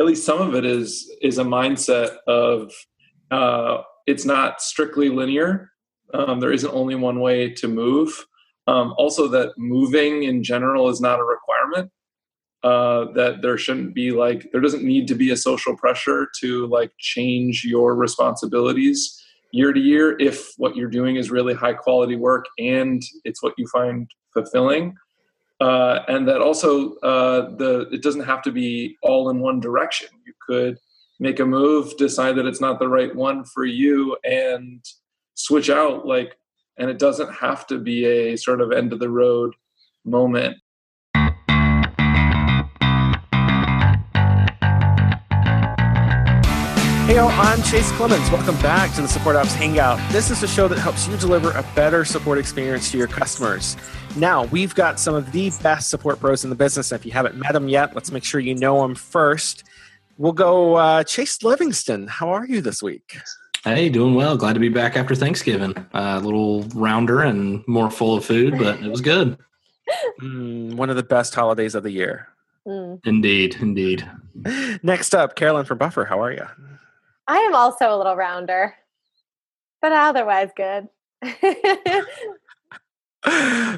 at least some of it is is a mindset of uh, it's not strictly linear. Um, there isn't only one way to move. Um, also, that moving in general is not a requirement. Uh, that there shouldn't be like there doesn't need to be a social pressure to like change your responsibilities year to year if what you're doing is really high quality work and it's what you find fulfilling uh, and that also uh, the it doesn't have to be all in one direction. You could make a move, decide that it's not the right one for you, and switch out. Like, and it doesn't have to be a sort of end of the road moment. Hey, y'all, I'm Chase Clements. Welcome back to the Support Ops Hangout. This is a show that helps you deliver a better support experience to your customers. Now, we've got some of the best support pros in the business. If you haven't met them yet, let's make sure you know them first. We'll go uh, Chase Livingston. How are you this week? Hey, doing well. Glad to be back after Thanksgiving. Uh, a little rounder and more full of food, but it was good. Mm, one of the best holidays of the year. Mm. Indeed, indeed. Next up, Carolyn from Buffer. How are you? I am also a little rounder, but otherwise good.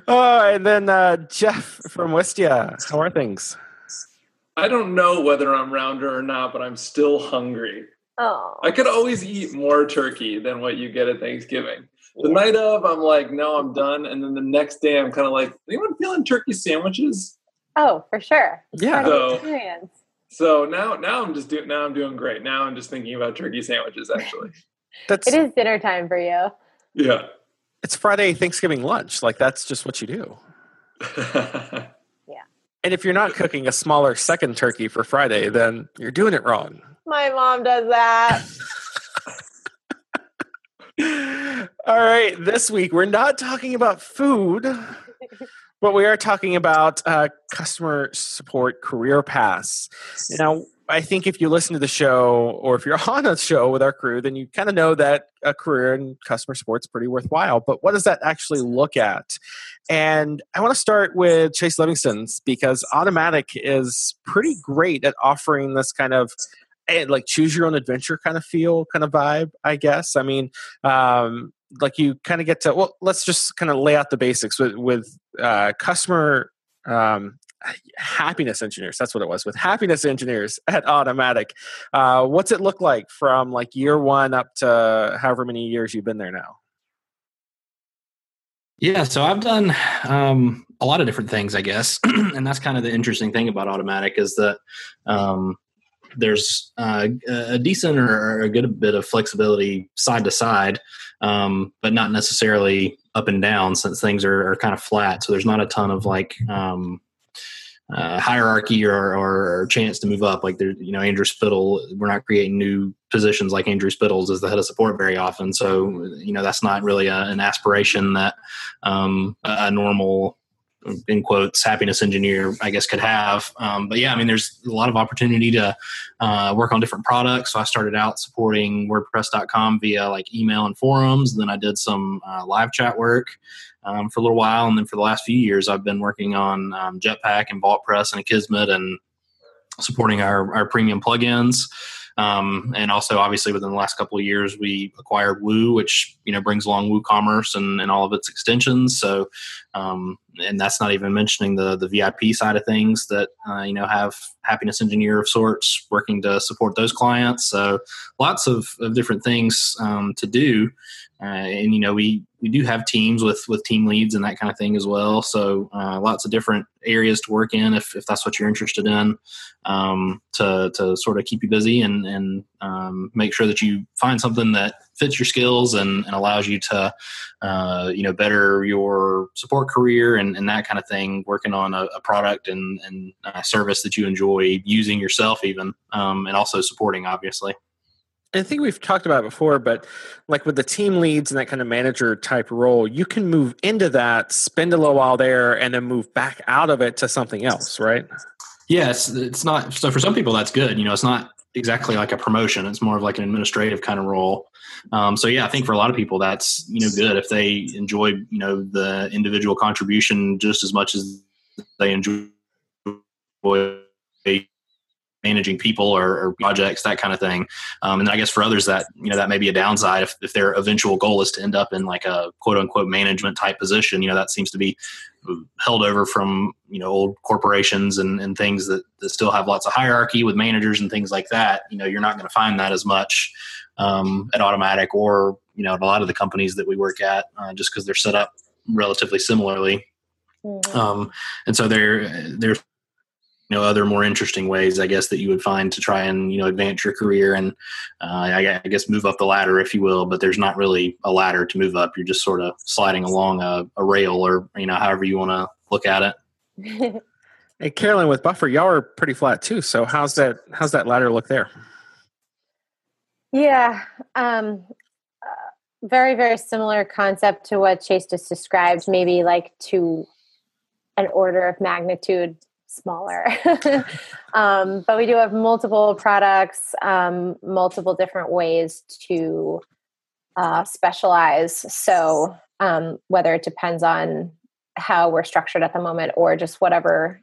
oh, and then uh, Jeff from Wistia. How are things? I don't know whether I'm rounder or not, but I'm still hungry. Oh. I could always eat more turkey than what you get at Thanksgiving. The yeah. night of, I'm like, no, I'm done. And then the next day, I'm kind of like, anyone feeling turkey sandwiches? Oh, for sure. yeah. So, so now, now I'm just doing. Now I'm doing great. Now I'm just thinking about turkey sandwiches. Actually, that's it is dinner time for you. Yeah, it's Friday Thanksgiving lunch. Like that's just what you do. yeah. And if you're not cooking a smaller second turkey for Friday, then you're doing it wrong. My mom does that. All right, this week we're not talking about food. But we are talking about uh, customer support career paths. Now, I think if you listen to the show or if you're on a show with our crew, then you kind of know that a career in customer support is pretty worthwhile. But what does that actually look at? And I want to start with Chase Livingston's because Automattic is pretty great at offering this kind of eh, like choose your own adventure kind of feel kind of vibe i guess i mean um, like you kind of get to well let's just kind of lay out the basics with with uh, customer um, happiness engineers. That's what it was with happiness engineers at Automattic. Uh, what's it look like from like year one up to however many years you've been there now? Yeah so i've done um, a lot of different things i guess. And that's kind of the interesting thing about Automattic is that um, there's uh, a decent or a good bit of flexibility side to side, um, but not necessarily up and down since things are, are, kind of flat. So there's not a ton of like um, uh, hierarchy or, or, chance to move up. Like there, you know, Andrew Spittle, we're not creating new positions like Andrew Spittles as the head of support very often. So you know, that's not really a, an aspiration that um, a, a normal in quotes happiness engineer i guess could have. Um, but yeah i mean there's a lot of opportunity to uh, work on different products. So i started out supporting wordpress.com via like email and forums. And then i did some uh, live chat work um, for a little while. And then for the last few years i've been working on um, jetpack and vaultpress and akismet and supporting our, our premium plugins. Um, and also, obviously, within the last couple of years, we acquired Woo, which you know brings along WooCommerce and, and all of its extensions. So, um, and that's not even mentioning the the VIP side of things that uh, you know have happiness engineer of sorts working to support those clients. So, lots of, of different things um, to do. Uh, and you know we we do have teams with with team leads and that kind of thing as well so uh, lots of different areas to work in if, if that's what you're interested in um, to to sort of keep you busy and and um, make sure that you find something that fits your skills and, and allows you to uh, you know better your support career and, and that kind of thing working on a, a product and and a service that you enjoy using yourself even um, and also supporting obviously I think we've talked about it before, but like with the team leads and that kind of manager type role, you can move into that, spend a little while there, and then move back out of it to something else, right? Yes, it's not. So for some people, that's good. You know, it's not exactly like a promotion. It's more of like an administrative kind of role. Um, so yeah, I think for a lot of people, that's you know good if they enjoy you know the individual contribution just as much as they enjoy managing people or, or, projects, that kind of thing. Um, and I guess for others that, you know, that may be a downside if, if their eventual goal is to end up in like a quote unquote management type position, you know, that seems to be held over from, you know, old corporations and, and things that, that still have lots of hierarchy with managers and things like that. You know, you're not going to find that as much um, at Automattic or, you know, at a lot of the companies that we work at, uh, just because they're set up relatively similarly. Mm-hmm. Um, and so there, there's you know other more interesting ways i guess that you would find to try and you know advance your career and uh, I, I, guess move up the ladder if you will but there's not really a ladder to move up. You're just sort of sliding along a, a rail or you know however you want to look at it. Hey carolyn with buffer y'all are pretty flat too so how's that how's that ladder look there? Yeah um uh, very very similar concept to what chase just described maybe like to an order of magnitude smaller. um, but we do have multiple products, um, multiple different ways to uh, specialize. So um, whether it depends on how we're structured at the moment or just whatever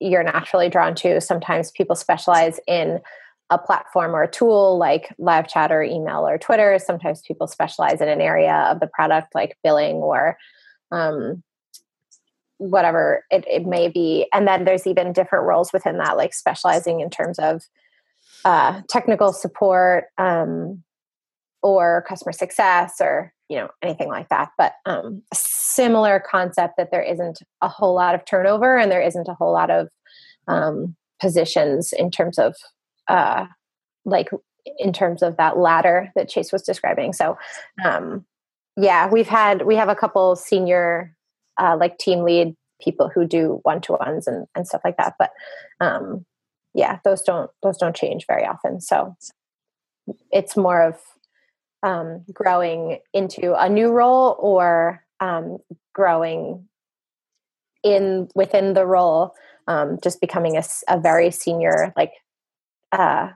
you're naturally drawn to, sometimes people specialize in a platform or a tool like live chat or email or Twitter. Sometimes people specialize in an area of the product like billing or um, whatever it, it may be. And then there's even different roles within that like specializing in terms of uh, technical support um, or customer success or you know anything like that. But um, a similar concept that there isn't a whole lot of turnover and there isn't a whole lot of um, positions in terms of uh, like in terms of that ladder that chase was describing. So um, yeah we've had we have a couple senior uh, like team lead people who do one to ones and, and stuff like that. But um, yeah, those don't those don't change very often. So it's more of um, growing into a new role or um, growing in within the role, um, just becoming a, a very senior like uh,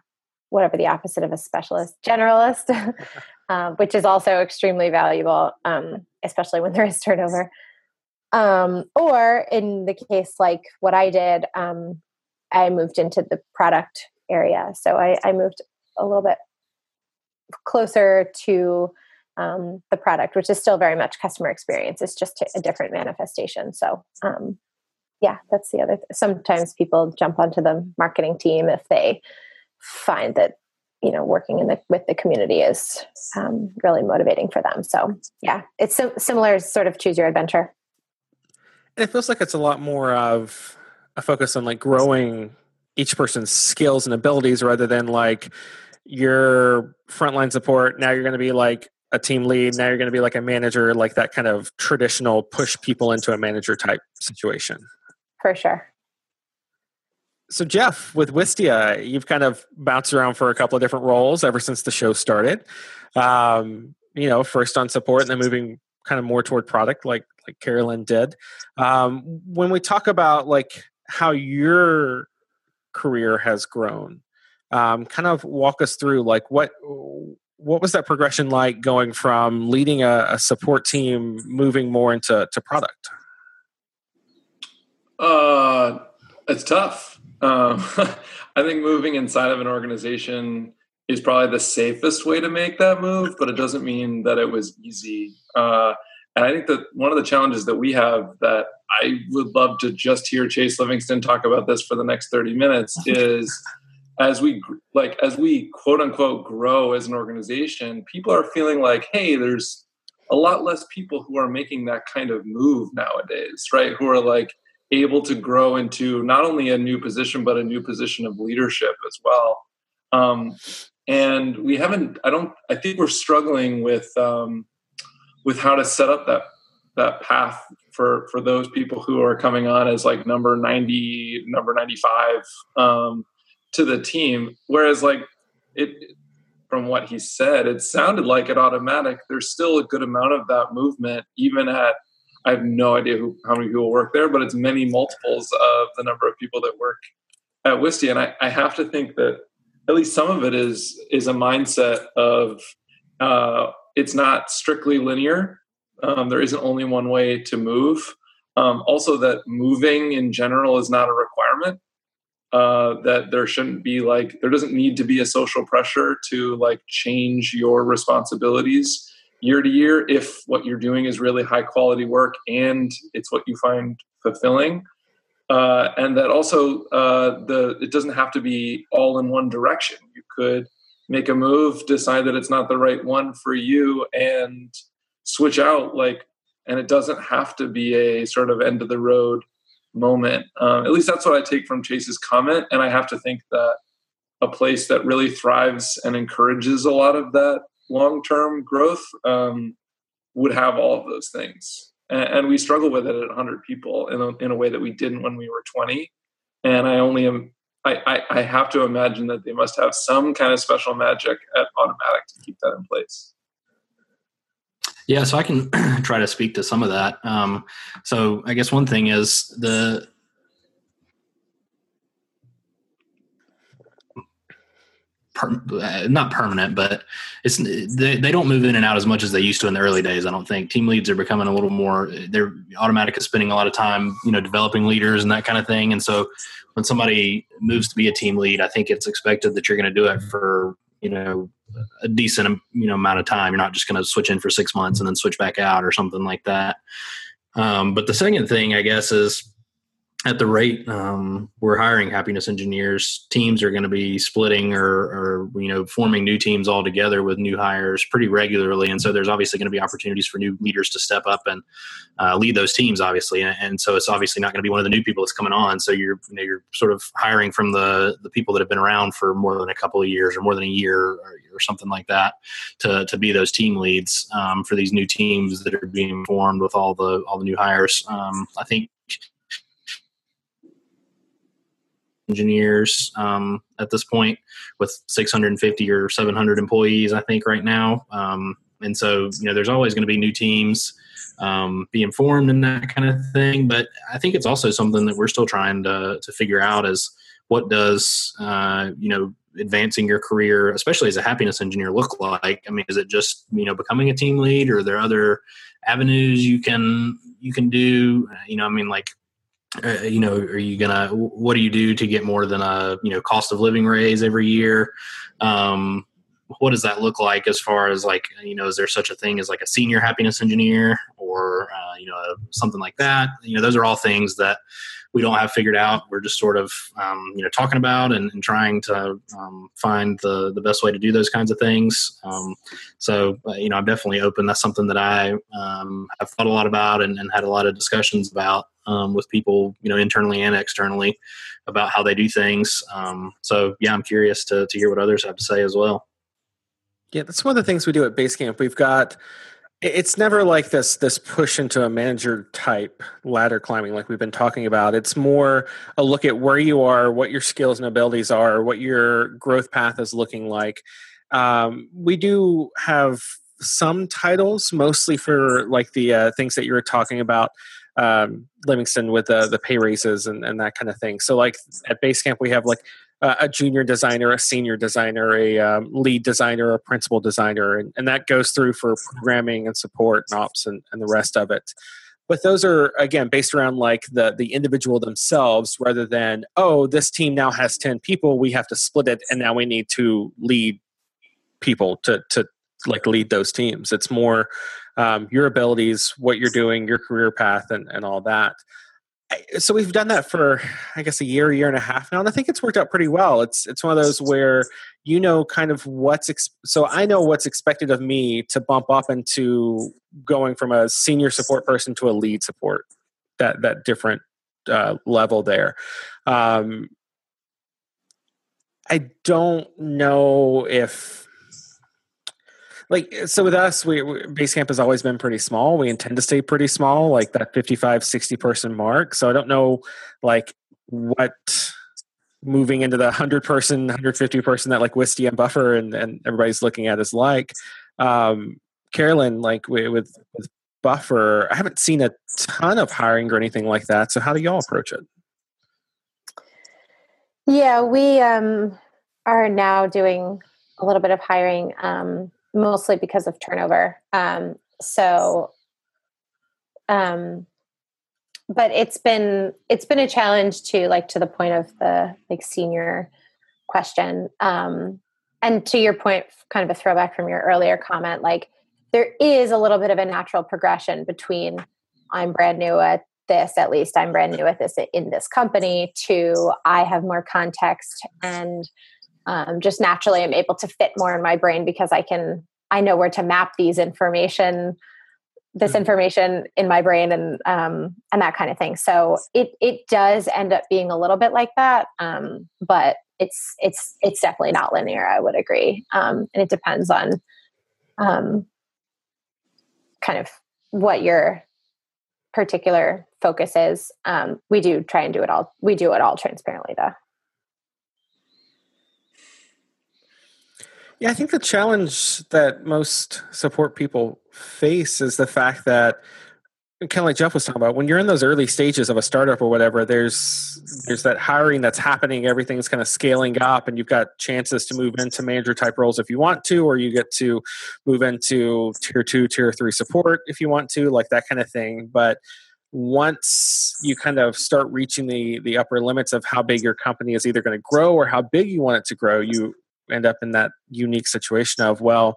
whatever the opposite of a specialist generalist. Um, which is also extremely valuable, um, especially when there is turnover. Um, or in the case like what I did, um, I moved into the product area. So I, I moved a little bit closer to um, the product, which is still very much customer experience. It's just a different manifestation. So, um, yeah, that's the other. Th- Sometimes people jump onto the marketing team if they find that you know working in the with the community is um, really motivating for them. So, yeah, it's sim- similar, sort of choose your adventure it feels like it's a lot more of a focus on like growing each person's skills and abilities rather than like your frontline support. Now you're going to be like a team lead. Now you're going to be like a manager like that kind of traditional push people into a manager type situation. For sure. So jeff with wistia you've kind of bounced around for a couple of different roles ever since the show started. Um, you know first on support and then moving kind of more toward product like like Carolyn did. Um, when we talk about like how your career has grown, um, kind of walk us through like what what was that progression like going from leading a, a support team moving more into to product? Uh, it's tough. Um, I think moving inside of an organization is probably the safest way to make that move, but it doesn't mean that it was easy. Uh, and I think that one of the challenges that we have that I would love to just hear Chase Livingston talk about this for the next 30 minutes is as we like as we quote unquote grow as an organization, people are feeling like, hey, there's a lot less people who are making that kind of move nowadays, right? Who are like able to grow into not only a new position but a new position of leadership as well. Um, and we haven't. I don't. I think we're struggling with. Um, with how to set up that that path for for those people who are coming on as like number 90 number 95 um, to the team whereas like it from what he said it sounded like at Automattic. there's still a good amount of that movement even at i have no idea who, how many people work there but it's many multiples of the number of people that work at Wistia and I, I have to think that at least some of it is is a mindset of uh, it's not strictly linear. Um, there isn't only one way to move. Um, also, that moving in general is not a requirement. uh, that there shouldn't be like there doesn't need to be a social pressure to like change your responsibilities year to year if what you're doing is really high quality work and it's what you find fulfilling uh, and that also uh, the it doesn't have to be all in one direction you could make a move decide that it's not the right one for you and switch out like and it doesn't have to be a sort of end of the road moment. Um, at least that's what I take from Chase's comment. And I have to think that a place that really thrives and encourages a lot of that long term growth um, would have all of those things. And, we struggle with it at 100 people in a, in a way that we didn't when we were 20. And I only am. I, I, I have to imagine that they must have some kind of special magic at Automattic to keep that in place. Yeah, so I can try to speak to some of that. Um, so I guess one thing is the per, uh, not permanent, but it's they, they don't move in and out as much as they used to in the early days. I don't think team leads are becoming a little more. They're Automattic is spending a lot of time, you know, developing leaders and that kind of thing. And so when somebody moves to be a team lead, I think it's expected that you're going to do it for you know a decent you know amount of time. You're not just going to switch in for six months and then switch back out or something like that. Um, but the second thing, I guess, is at the rate um, we're hiring happiness engineers, teams are going to be splitting or, or, you know forming new teams all together with new hires pretty regularly, and so there's obviously going to be opportunities for new leaders to step up and uh, lead those teams, obviously, and, and, so it's obviously not going to be one of the new people that's coming on. So you're you know, you're sort of hiring from the the people that have been around for more than a couple of years or more than a year or, or something like that to to be those team leads um, for these new teams that are being formed with all the all the new hires. Um, I think engineers um, at this point with 650 or 700 employees i think right now. Um, and so you know there's always going to be new teams um, be informed and that kind of thing. But i think it's also something that we're still trying to, to figure out is what does uh, you know advancing your career especially as a happiness engineer look like? I mean is it just you know becoming a team lead or are there other avenues you can you can do? You know i mean like uh, you know, are you gonna? What do you do to get more than a you know cost of living raise every year? Um, what does that look like as far as like you know is there such a thing as like a senior happiness engineer or uh, you know something like that you know those are all things that we don't have figured out we're just sort of um, you know talking about and, and trying to um, find the the best way to do those kinds of things um, so uh, you know i'm definitely open that's something that i um, have thought a lot about and, and, had a lot of discussions about um, with people you know internally and externally about how they do things um, so yeah i'm curious to, to hear what others have to say as well yeah, that's one of the things we do at Basecamp. We've got it's never like this this push into a manager type ladder climbing like we've been talking about. It's more a look at where you are, what your skills and abilities are, what your growth path is looking like. Um, we do have some titles, mostly for like the uh, things that you were talking about um, Livingston with the the pay raises and, and that kind of thing. So like at Basecamp we have like uh, a junior designer, a senior designer, a um, lead designer, a principal designer, and, and that goes through for programming and support and ops and, and the rest of it. But those are again based around like the the individual themselves, rather than oh, this team now has ten people, we have to split it, and now we need to lead people to to like lead those teams. It's more um, your abilities, what you're doing, your career path, and and all that. So we've done that for i guess a year year and a half now and i think it's worked out pretty well. It's it's one of those where you know kind of what's ex- so i know what's expected of me to bump up into going from a senior support person to a lead support that that different uh, level there. Um, i don't know if like so with us we, we basecamp has always been pretty small. We intend to stay pretty small like that 55 60 person mark. So i don't know like what moving into the 100 person 150 person that like Wistia and buffer and, and everybody's looking at is like. Um carolyn like with, with buffer i haven't seen a ton of hiring or anything like that. So how do y'all approach it? Yeah we um are now doing a little bit of hiring. Um mostly because of turnover. Um, so um, but it's been it's been a challenge to like to the point of the like senior question um and to your point kind of a throwback from your earlier comment like there is a little bit of a natural progression between i'm brand new at this at least i'm brand new at this in this company to i have more context and um, just naturally i'm able to fit more in my brain because i can i know where to map these information this mm-hmm. information in my brain and um, and that kind of thing. So it it does end up being a little bit like that um, but it's it's it's definitely not linear i would agree. Um, and it depends on um, kind of what your particular focus is. Um, we do try and do it all we do it all transparently though Yeah, I think the challenge that most support people face is the fact that kind of like Jeff was talking about, when you're in those early stages of a startup or whatever, there's there's that hiring that's happening, everything's kind of scaling up, and you've got chances to move into manager type roles if you want to, or you get to move into tier two, tier three support if you want to, like that kind of thing. But once you kind of start reaching the the upper limits of how big your company is either going to grow or how big you want it to grow, you end up in that unique situation of well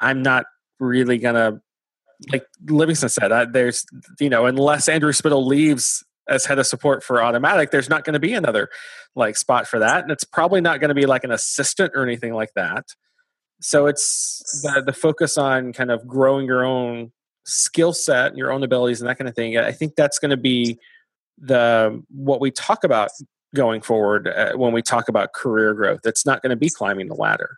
i'm not really gonna like livingston said I, there's you know unless andrew spittle leaves as head of support for Automattic there's not going to be another like spot for that. And it's probably not going to be like an assistant or anything like that. So it's the, the focus on kind of growing your own skill set and your own abilities and that kind of thing. I think that's going to be the what we talk about going forward uh, when we talk about career growth. It's not going to be climbing the ladder.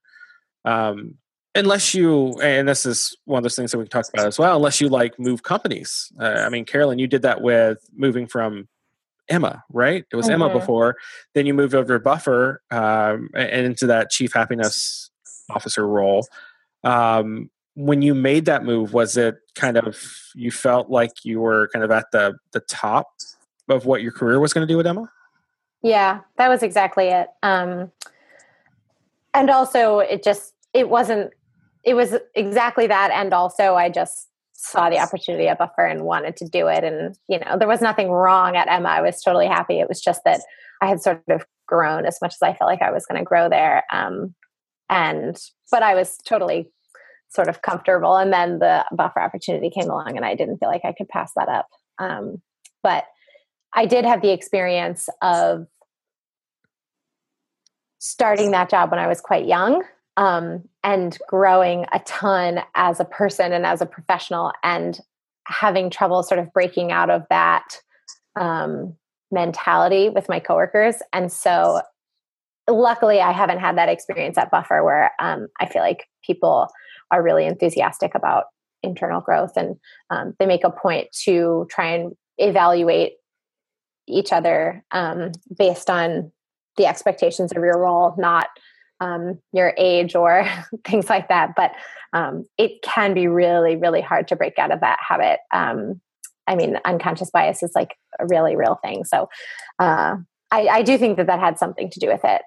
Um, unless you, and this is one of those things that we can talk about as well, unless you like move companies. Uh, I mean, Carolyn, you did that with moving from Emma, right? It was mm-hmm. Emma before. Then you moved over to Buffer um, and into that chief happiness officer role. Um, when you made that move, was it kind of you felt like you were kind of at the the top of what your career was going to do with Emma? Yeah, that was exactly it. Um, and also, it just it wasn't. It was exactly that, and also, I just saw the opportunity at Buffer and wanted to do it. And you know, there was nothing wrong at Emma. I was totally happy. It was just that I had sort of grown as much as I felt like I was going to grow there. Um, and but I was totally sort of comfortable. And then the Buffer opportunity came along, and I didn't feel like I could pass that up. Um, but I did have the experience of starting that job when I was quite young um, and growing a ton as a person and as a professional and having trouble sort of breaking out of that um, mentality with my coworkers. And so, luckily, I haven't had that experience at Buffer where um, I feel like people are really enthusiastic about internal growth and um, they make a point to try and evaluate each other um, based on the expectations of your role, not um, your age or things like that. But um, it can be really, really hard to break out of that habit. Um, I mean, unconscious bias is like a really real thing. So uh, I, I, do think that that had something to do with it.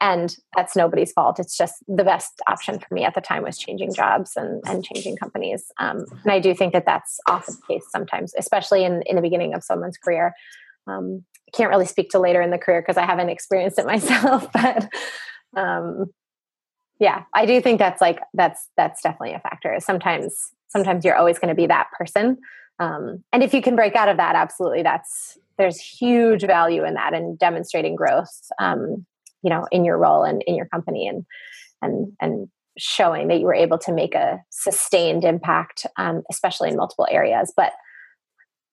And that's nobody's fault. It's just the best option for me at the time was changing jobs and, and changing companies. Um, and I do think that that's often the case sometimes, especially in, in the beginning of someone's career. Um, can't really speak to later in the career because I haven't experienced it myself, but um, yeah, I do think that's like that's that's definitely a factor. Sometimes sometimes you're always going to be that person, um, and if you can break out of that, absolutely, that's there's huge value in that and demonstrating growth, um, you know, in your role and in your company and and and showing that you were able to make a sustained impact, um, especially in multiple areas. But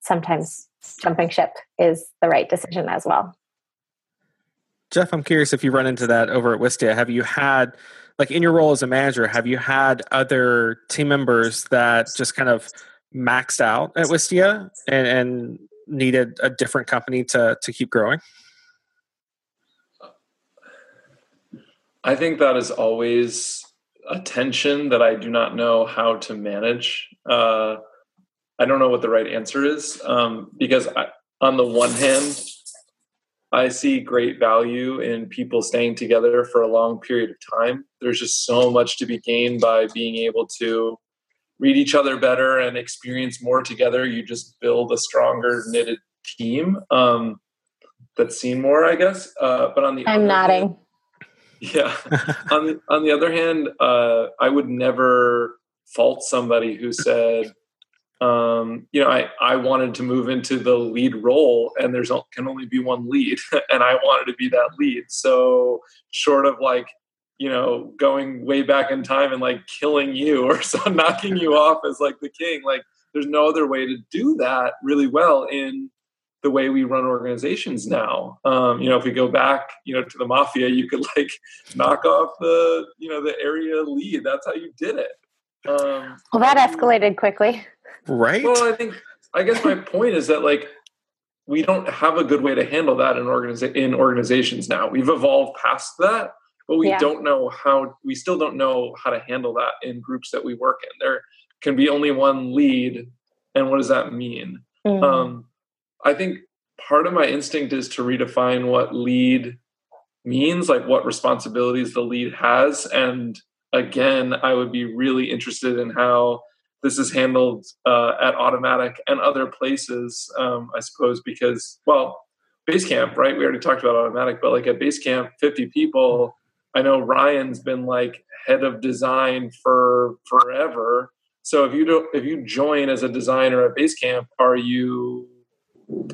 sometimes jumping ship is the right decision as well. Jeff, I'm curious if you run into that over at Wistia. Have you had, like in your role as a manager, have you had other team members that just kind of maxed out at Wistia and, and needed a different company to, to keep growing? I think that is always a tension that I do not know how to manage. Uh, I don't know what the right answer is um, because I, on the one hand, I see great value in people staying together for a long period of time. There's just so much to be gained by being able to read each other better and experience more together, you just build a stronger knitted team um, that's seen more, I guess. Uh, but on the I'm nodding. Hand, yeah. on the on the other hand, uh, I would never fault somebody who said, um, you know, I, I wanted to move into the lead role and there's can only be one lead and I wanted to be that lead. So short of like, you know, going way back in time and like killing you or so knocking you off as like the king, like there's no other way to do that really well in the way we run organizations now. Um, you know, if we go back, you know, to the mafia, you could like knock off the, you know, the area lead. That's how you did it. Um, well, that escalated quickly. Right. Well, I think I guess my point is that like we don't have a good way to handle that in organiza- in organizations now. We've evolved past that, but we yeah. don't know how we still don't know how to handle that in groups that we work in. There can be only one lead, and what does that mean? Mm. Um, I think part of my instinct is to redefine what lead means, like what responsibilities the lead has, and again, I would be really interested in how this is handled uh, at Automattic and other places, um, I suppose, because, well, Basecamp, right? We already talked about Automattic, but like at Basecamp, 50 people, I know Ryan's been like head of design for forever. So if you do, if you join as a designer at Basecamp, are you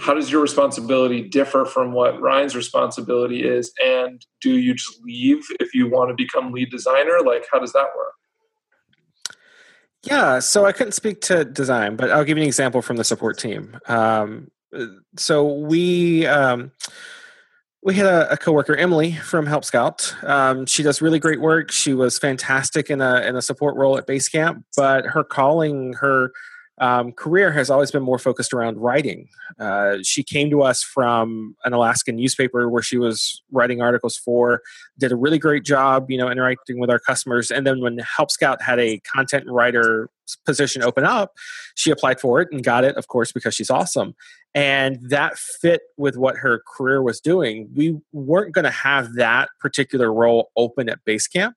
how does your responsibility differ from what Ryan's responsibility is? And do you just leave if you want to become lead designer? Like, how does that work? Yeah, so I couldn't speak to design, but I'll give you an example from the support team. Um, so we um, we had a, a coworker, Emily from Help Scout. Um, she does really great work. She was fantastic in a in a support role at Basecamp, but her calling, her um, career has always been more focused around writing. Uh, she came to us from an Alaskan newspaper where she was writing articles for, did a really great job, you know, interacting with our customers. And then when Help Scout had a content writer position open up, she applied for it and got it, of course, because she's awesome. And that fit with what her career was doing. We weren't going to have that particular role open at Basecamp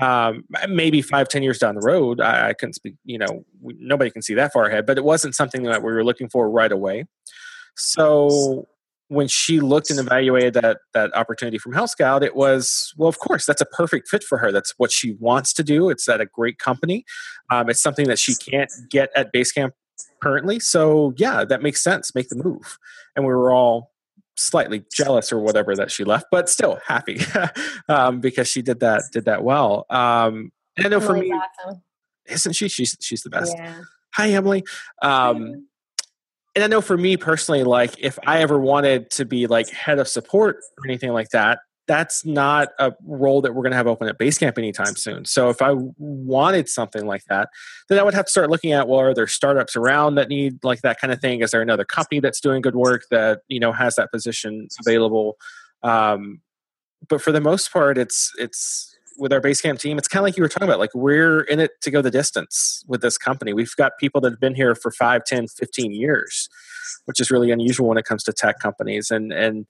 um, maybe five, ten years down the road, I, I couldn't speak. You know, we, nobody can see that far ahead, but it wasn't something that we were looking for right away. So when she looked and evaluated that that opportunity from Help Scout, it was well, of course, that's a perfect fit for her. That's what she wants to do. It's at a great company. Um, it's something that she can't get at Basecamp currently. So yeah, that makes sense. Make the move. And we were all slightly jealous or whatever that she left, but still happy um, because she did that did that well. Um, and I know for me, awesome. isn't she? She's she's the best. Yeah. Hi, Emily. Um, and I know for me personally, like if I ever wanted to be like head of support or anything like that, that's not a role that we're going to have open at Basecamp anytime soon. So if I wanted something like that, then I would have to start looking at well, are there startups around that need like that kind of thing? Is there another company that's doing good work that you know has that position available? Um, but for the most part, it's it's with our Basecamp team. It's kind of like you were talking about. Like we're in it to go the distance with this company. We've got people that have been here for 5, 10, 15 years, which is really unusual when it comes to tech companies. And and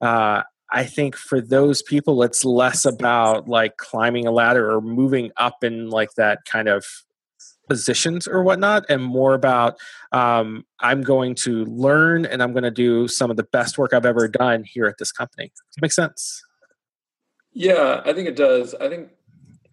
uh, I think for those people, it's less about like climbing a ladder or moving up in like that kind of positions or whatnot, and more about um, I'm going to learn and I'm going to do some of the best work I've ever done here at this company. Does make sense? Yeah, I think it does. I think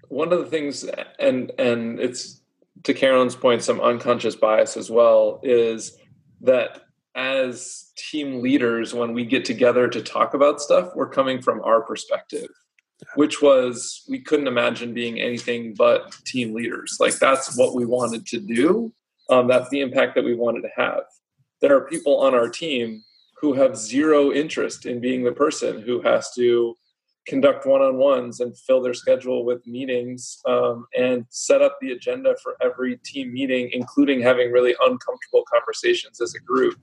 one of the things, and and it's to Carolyn's point, some unconscious bias as well, is that as team leaders, when we get together to talk about stuff, we're coming from our perspective, which was we couldn't imagine being anything but team leaders. Like that's what we wanted to do. Um, that's the impact that we wanted to have. There are people on our team who have zero interest in being the person who has to conduct one-on-ones and fill their schedule with meetings um, and set up the agenda for every team meeting including having really uncomfortable conversations as a group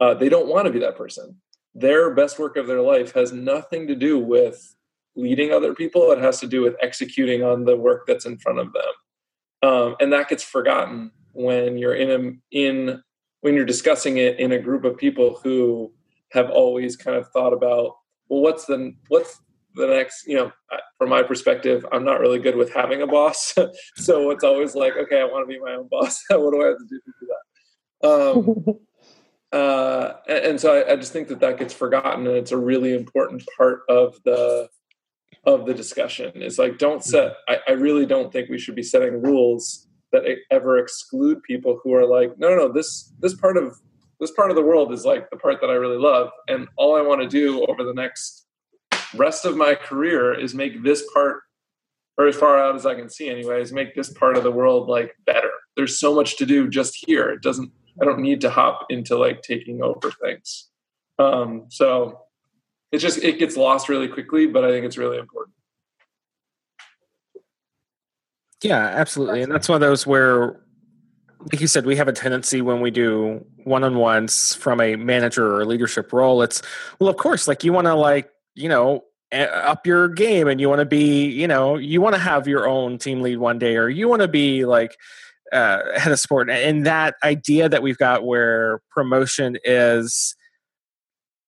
uh, they don't want to be that person. Their best work of their life has nothing to do with leading other people. It has to do with executing on the work that's in front of them, um, and that gets forgotten when you're in a in when you're discussing it in a group of people who have always kind of thought about well, what's the what's the next, you know, from my perspective, I'm not really good with having a boss. so it's always like, okay, I want to be my own boss. what do I have to do to do that? Um, uh, and, so I, I, just think that that gets forgotten, and it's a really important part of the of the discussion. Is like, don't set. I, I really don't think we should be setting rules that ever exclude people who are like, no, no, no, this this part of this part of the world is like the part that I really love, and all I want to do over the next rest of my career is make this part, or as far out as I can see, anyways, make this part of the world like better. There's so much to do just here. It doesn't. I don't need to hop into like taking over things. Um, so it just it gets lost really quickly, but I think it's really important. Yeah, absolutely. And that's one of those where, like you said, we have a tendency when we do one on ones from a manager or leadership role, it's, well, of course, like you want to, like, you know, up your game and you want to be, you know, you want to have your own team lead one day or you want to be like, uh, head of sport. And that idea that we've got where promotion is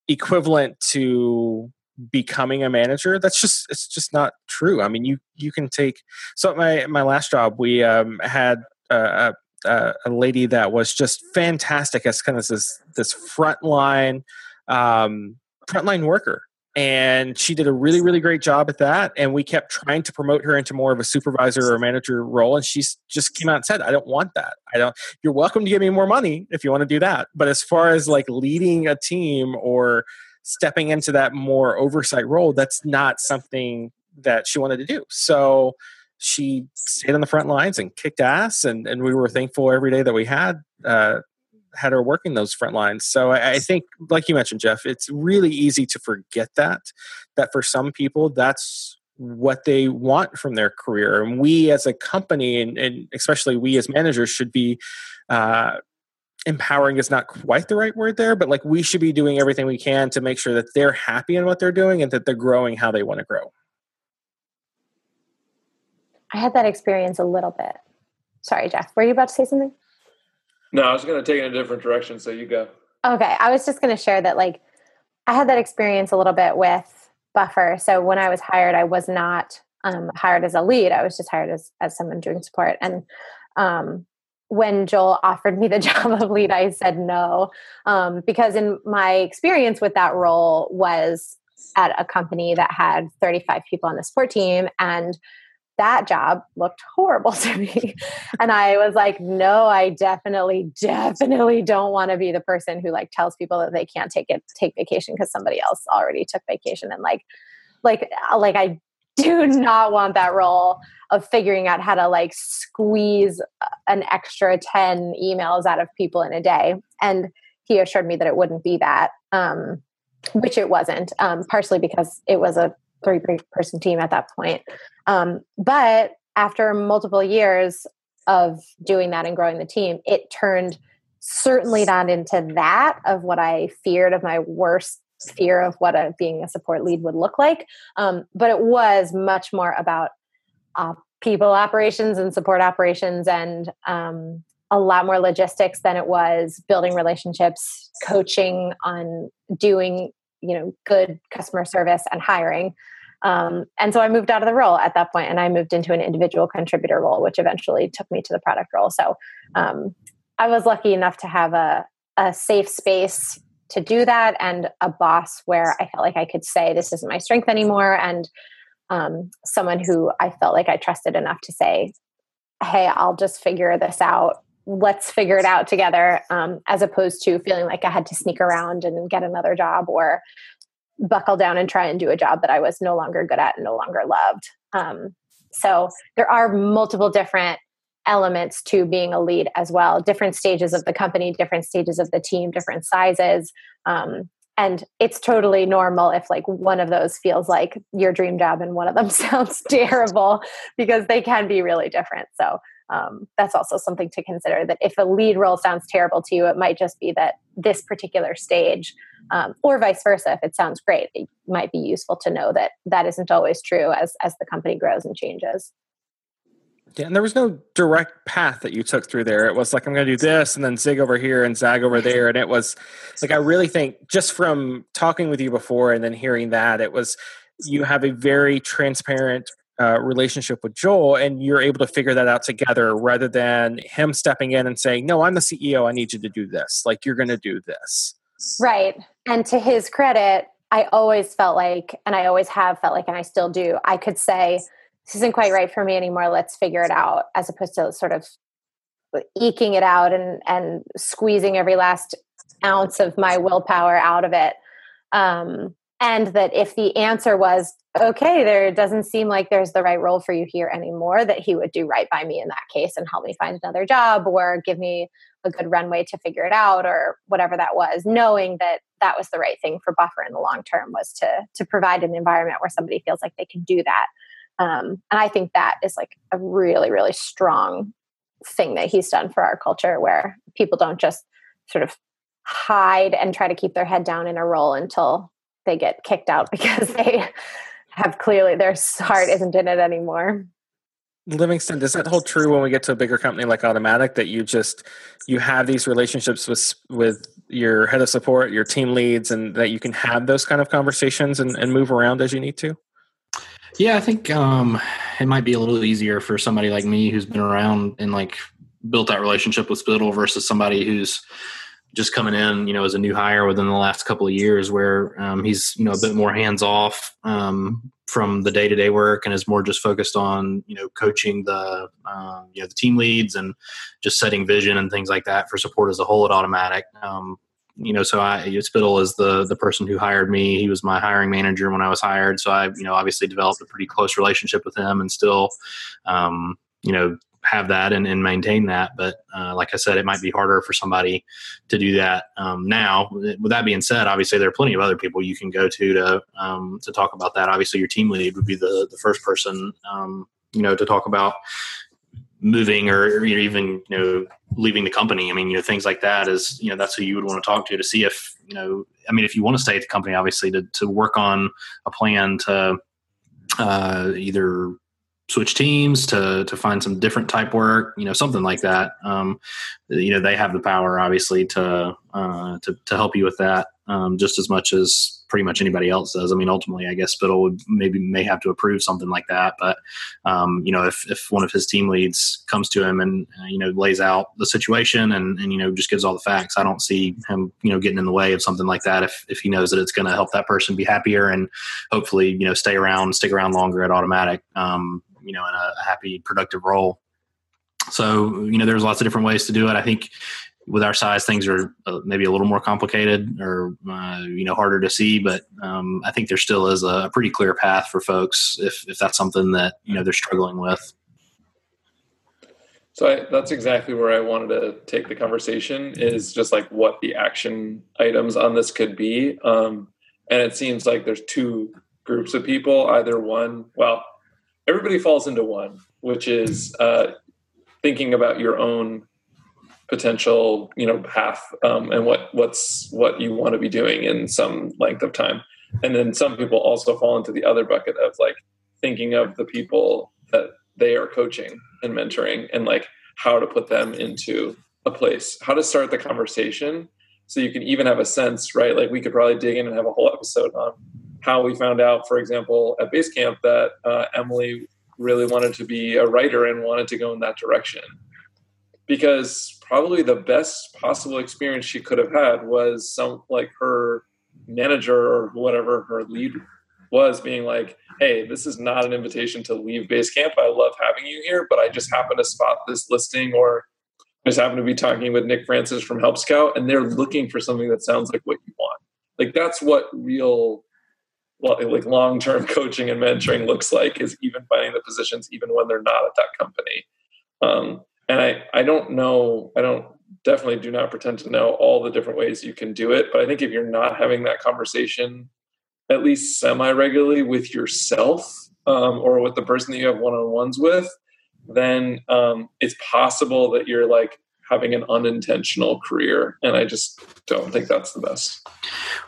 equivalent to becoming a manager that's just it's just not true i mean you you can take so my my last job we um, had a, a, a, lady that was just fantastic as kind of this this frontline um, frontline worker and she did a really really great job at that. And we kept trying to promote her into more of a supervisor or manager role. And she just came out and said i don't want that. I don't you're welcome to give me more money if you want to do that. But as far as like leading a team or stepping into that more oversight role, that's not something that she wanted to do. So she stayed on the front lines and kicked ass, and, and we were thankful every day that we had uh, had her working those front lines. So I, I, think, like you mentioned, Jeff, it's really easy to forget that that for some people, that's what they want from their career, and we as a company, and, and especially we as managers, should be uh, empowering is not quite the right word there, but like we should be doing everything we can to make sure that they're happy in what they're doing and that they're growing how they want to grow. I had that experience a little bit. Sorry, Jeff. Were you about to say something? No, I was going to take it in a different direction. So you go. Okay. I was just going to share that, like, I had that experience a little bit with Buffer. So when I was hired, I was not um, hired as a lead. I was just hired as, as someone doing support. And um, when Joel offered me the job of lead, I said no. Um, because in my experience with that role was at a company that had 35 people on the support team and that job looked horrible to me. and I was like, no, I definitely, definitely don't want to be the person who like tells people that they can't take it, take vacation because somebody else already took vacation. And like, like, like I do not want that role of figuring out how to like squeeze an extra 10 emails out of people in a day. And he assured me that it wouldn't be that, um, which it wasn't, um, partially because it was a three person team at that point. Um, but after multiple years of doing that and growing the team, it turned certainly not into that of what I feared of my worst fear of what a being a support lead would look like. Um, but it was much more about uh, people operations and support operations and um, a lot more logistics than it was building relationships, coaching on doing you know good customer service and hiring. Um, and so I moved out of the role at that point, and I moved into an individual contributor role, which eventually took me to the product role. So um, I was lucky enough to have a, a safe space to do that and a boss where I felt like I could say, this isn't my strength anymore. And um, someone who I felt like I trusted enough to say, hey, I'll just figure this out. Let's figure it out together, um, as opposed to feeling like I had to sneak around and get another job or buckle down and try and do a job that I was no longer good at and no longer loved. Um, so there are multiple different elements to being a lead as well. Different stages of the company different stages of the team different sizes. Um, and it's totally normal if like one of those feels like your dream job and one of them sounds terrible because they can be really different. So um, that's also something to consider that if a lead role sounds terrible to you it might just be that this particular stage um, or vice versa if it sounds great it might be useful to know that that isn't always true as as the company grows and changes yeah, and there was no direct path that you took through there. It was like I'm going to do this, and then zig over here and zag over there, and it was like I really think just from talking with you before and then hearing that, it was you have a very transparent uh, relationship with Joel, and you're able to figure that out together rather than him stepping in and saying, "No, I'm the CEO. I need you to do this. Like you're going to do this." Right. And to his credit, I always felt like, and I always have felt like, and I still do. I could say, "This isn't quite right for me anymore. Let's figure it out," as opposed to sort of eking it out and and squeezing every last ounce of my willpower out of it. Um, and that if the answer was okay there doesn't seem like there's the right role for you here anymore that he would do right by me in that case and help me find another job or give me a good runway to figure it out or whatever that was knowing that that was the right thing for buffer in the long term was to to provide an environment where somebody feels like they can do that. Um, and i think that is like a really really strong thing that he's done for our culture where people don't just sort of hide and try to keep their head down in a role until they get kicked out because they have clearly their heart isn't in it anymore. Livingston, does that hold true when we get to a bigger company like Automattic that you just you have these relationships with with your head of support, your team leads, and that you can have those kind of conversations and, and move around as you need to? Yeah, I think um, it might be a little easier for somebody like me who's been around and like built that relationship with Spittle versus somebody who's just coming in, you know, as a new hire within the last couple of years, where um, he's you know a bit more hands off um, from the day to day work and is more just focused on you know coaching the um, you know the team leads and just setting vision and things like that for support as a whole at Automattic. Um, you know, so I Spittle is the the person who hired me. He was my hiring manager when I was hired, so I you know obviously developed a pretty close relationship with him and still um, you know have that and, and maintain that. But uh, like I said, it might be harder for somebody to do that um, now. With that being said, obviously there are plenty of other people you can go to to um, to talk about that. Obviously, your team lead would be the the first person um, you know to talk about moving or, even you know leaving the company. I mean, you know things like that is you know that's who you would want to talk to to see if you know. I mean, if you want to stay at the company, obviously to to work on a plan to uh, either switch teams to to find some different type work you know something like that um, you know they have the power obviously to uh, to, to help you with that um, just as much as pretty much anybody else does. I mean, ultimately, I guess Spittle would maybe may have to approve something like that. But um, you know, if if one of his team leads comes to him and uh, you know lays out the situation and and you know just gives all the facts, I don't see him you know getting in the way of something like that if if he knows that it's going to help that person be happier and hopefully you know stay around, stick around longer at Automattic. You know, in a, a happy, productive role. So, you know, there's lots of different ways to do it. I think with our size, things are uh, maybe a little more complicated or uh, you know harder to see. But um, I think there still is a pretty clear path for folks if if that's something that you know they're struggling with. So I, that's exactly where I wanted to take the conversation is just like what the action items on this could be. Um, and it seems like there's two groups of people. Either one, well, everybody falls into one, which is uh, thinking about your own potential you know path um, and what what's what you want to be doing in some length of time. And then some people also fall into the other bucket of like thinking of the people that they are coaching and mentoring and like how to put them into a place how to start the conversation so you can even have a sense right? Like we could probably dig in and have a whole episode on how we found out for example at basecamp that uh, emily really wanted to be a writer and wanted to go in that direction because probably the best possible experience she could have had was some like her manager or whatever her lead was being like, "Hey, this is not an invitation to leave Basecamp. I love having you here, but I just happen to spot this listing or just happen to be talking with Nick Francis from Help Scout, and they're looking for something that sounds like what you want. Like that's what real like long-term coaching and mentoring looks like is even finding the positions even when they're not at that company um, and I, I don't know, I don't definitely do not pretend to know all the different ways you can do it. But I think if you're not having that conversation, at least semi regularly with yourself um, or with the person that you have one on ones with, then um, it's possible that you're like having an unintentional career. And I just don't think that's the best.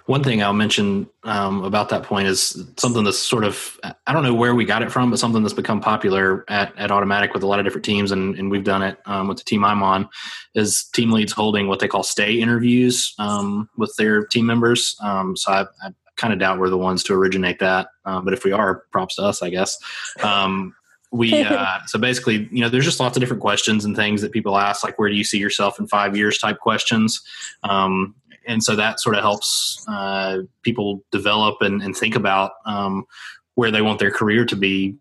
One thing I'll mention um, about that point is something that's sort of, I don't know where we got it from, but something that's become popular at, at Automattic with a lot of different teams. And, and we've done it um, with the team I'm on is team leads holding what they call stay interviews um, with their team members. Um, so I, I, kind of doubt we're the ones to originate that, um, but if we are, props to us, I guess. Um, we uh, so basically, you know, there's just lots of different questions and things that people ask, like where do you see yourself in five years, type questions. Um, and so that sort of helps uh, people develop and, and think about um, where they want their career to be,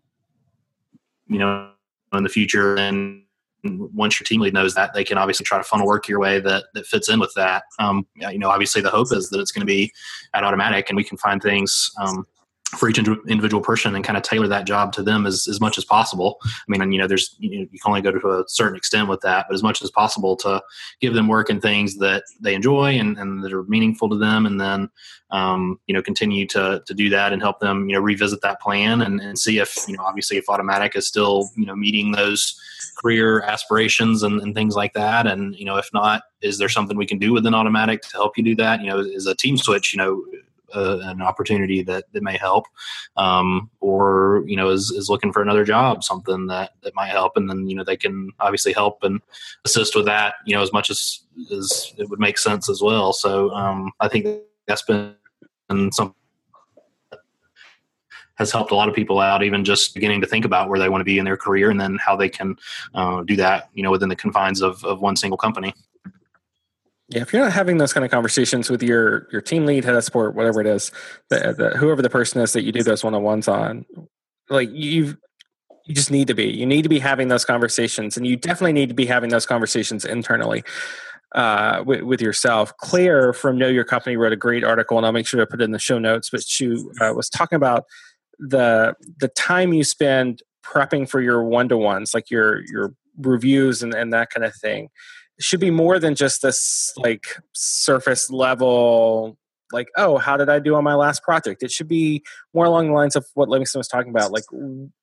you know, in the future. And once your team lead knows that, they can obviously try to funnel work your way that that fits in with that. Um, you know, obviously the hope is that it's going to be at Automattic and we can find things um, for each individual person and kind of tailor that job to them as, as much as possible. I mean, and, you know, there's you, know, you can only go to a certain extent with that, but as much as possible to give them work and things that they enjoy and, and that are meaningful to them, and then um, you know continue to to do that and help them you know revisit that plan and, and see if you know obviously if Automattic is still you know meeting those career aspirations and, and things like that, and you know if not, is there something we can do within Automattic to help you do that? You know, is a team switch you know uh, an opportunity that, that may help, um, or you know is, is looking for another job, something that, that might help, and then you know they can obviously help and assist with that, you know, as much as as it would make sense as well. So um, I think that's been some has helped a lot of people out, even just beginning to think about where they want to be in their career and then how they can uh, do that, you know, within the confines of, of one single company. Yeah, if you're not having those kind of conversations with your your team lead, head of support, whatever it is, the, the, whoever the person is that you do those one on ones on, like you you just need to be. You need to be having those conversations, and you definitely need to be having those conversations internally uh, with, with, yourself. Claire from Know Your Company wrote a great article, and I'll make sure to put it in the show notes. But she uh, was talking about the the time you spend prepping for your one to ones, like your your reviews and, and that kind of thing should be more than just this like surface level like oh how did i do on my last project? It should be more along the lines of what livingston was talking about like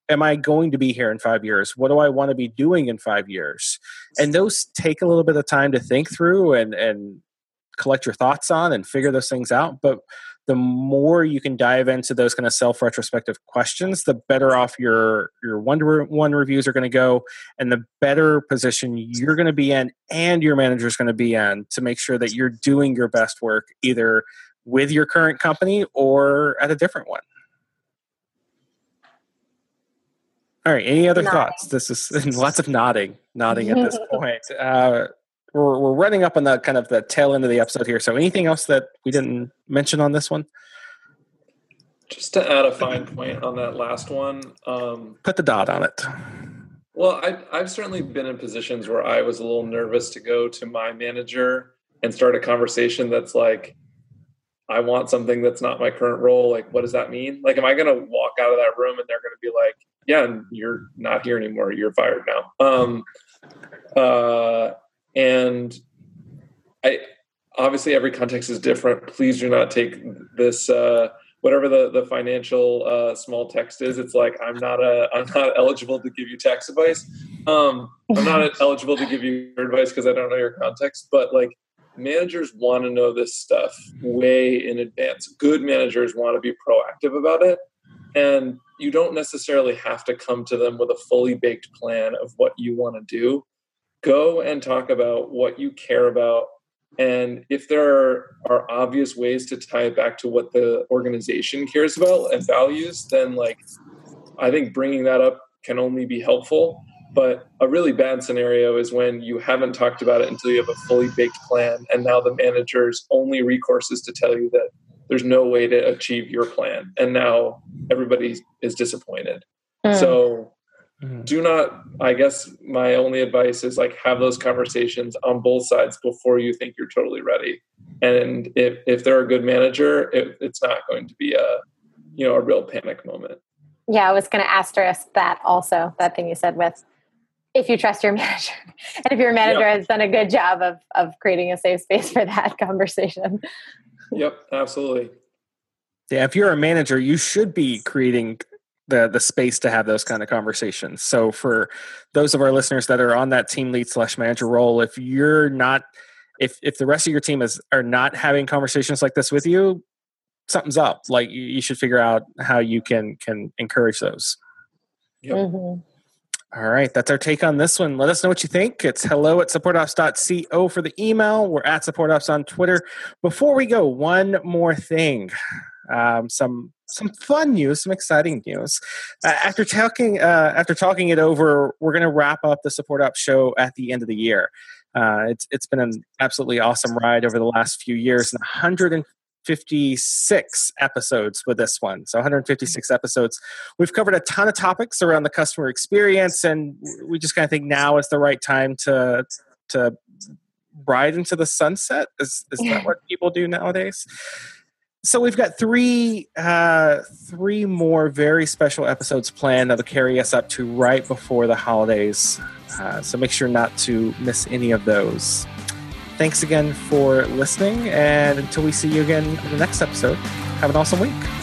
am i going to be here in five years? What do i want to be doing in five years? And those take a little bit of time to think through and and collect your thoughts on and figure those things out but the more you can dive into those kind of self retrospective questions, the better off your your one to one reviews are going to go, and the better position you're going to be in, and your manager is going to be in to make sure that you're doing your best work either with your current company or at a different one. All right. Any other nodding. thoughts? This is lots of nodding, nodding at this point. Uh, we're, we're running up on the kind of the tail end of the episode here. So anything else that we didn't mention on this one? Just to add a fine point on that last one, um, put the dot on it. Well, I, I've certainly been in positions where I was a little nervous to go to my manager and start a conversation that's like, I want something that's not my current role. Like, what does that mean? Like, am I going to walk out of that room and they're going to be like, yeah, you're not here anymore. You're fired now. Um, uh, and I obviously every context is different. Please do not take this uh, whatever the the financial uh, small text is. It's like I'm not a I'm not eligible to give you tax advice. Um, I'm not eligible to give you advice because I don't know your context. But like managers want to know this stuff way in advance. Good managers want to be proactive about it, and you don't necessarily have to come to them with a fully baked plan of what you want to do go and talk about what you care about. And if there are, obvious ways to tie it back to what the organization cares about and values then like i think bringing that up can only be helpful. But a really bad scenario is when you haven't talked about it until you have a fully baked plan and now the manager's only recourse is to tell you that there's no way to achieve your plan and now everybody is disappointed. Mm. so Mm-hmm. Do not, I guess my only advice is like have those conversations on both sides before you think you're totally ready. And if, if they're a good manager, it, it's not going to be a, you know, a real panic moment. Yeah, I was going to asterisk that also, that thing you said with if you trust your manager and if your manager yep. has done a good job of, of creating a safe space for that conversation. Yep, absolutely. Yeah, if you're a manager, you should be creating the the space to have those kind of conversations. So for those of our listeners that are on that team lead slash manager role, if you're not if if the rest of your team is are not having conversations like this with you, something's up. Like you, you should figure out how you can can encourage those. Yep. Mm-hmm. All right, that's our take on this one. Let us know what you think. It's hello at supportops.co for the email. We're at supportops on Twitter. Before we go, one more thing. um, some some fun news, some exciting news. Uh, after talking uh, after talking it over, we're going to wrap up the Support Ops show at the end of the year. Uh, it's it's been an absolutely awesome ride over the last few years, and 156 episodes with this one. So 156 episodes. We've covered a ton of topics around the customer experience, and we just kind of think now is the right time to to ride into the sunset. Is is that what people do nowadays? So we've got three uh, three more very special episodes planned that'll carry us up to right before the holidays. Uh, so make sure not to miss any of those. Thanks again for listening, and until we see you again in the next episode, have an awesome week.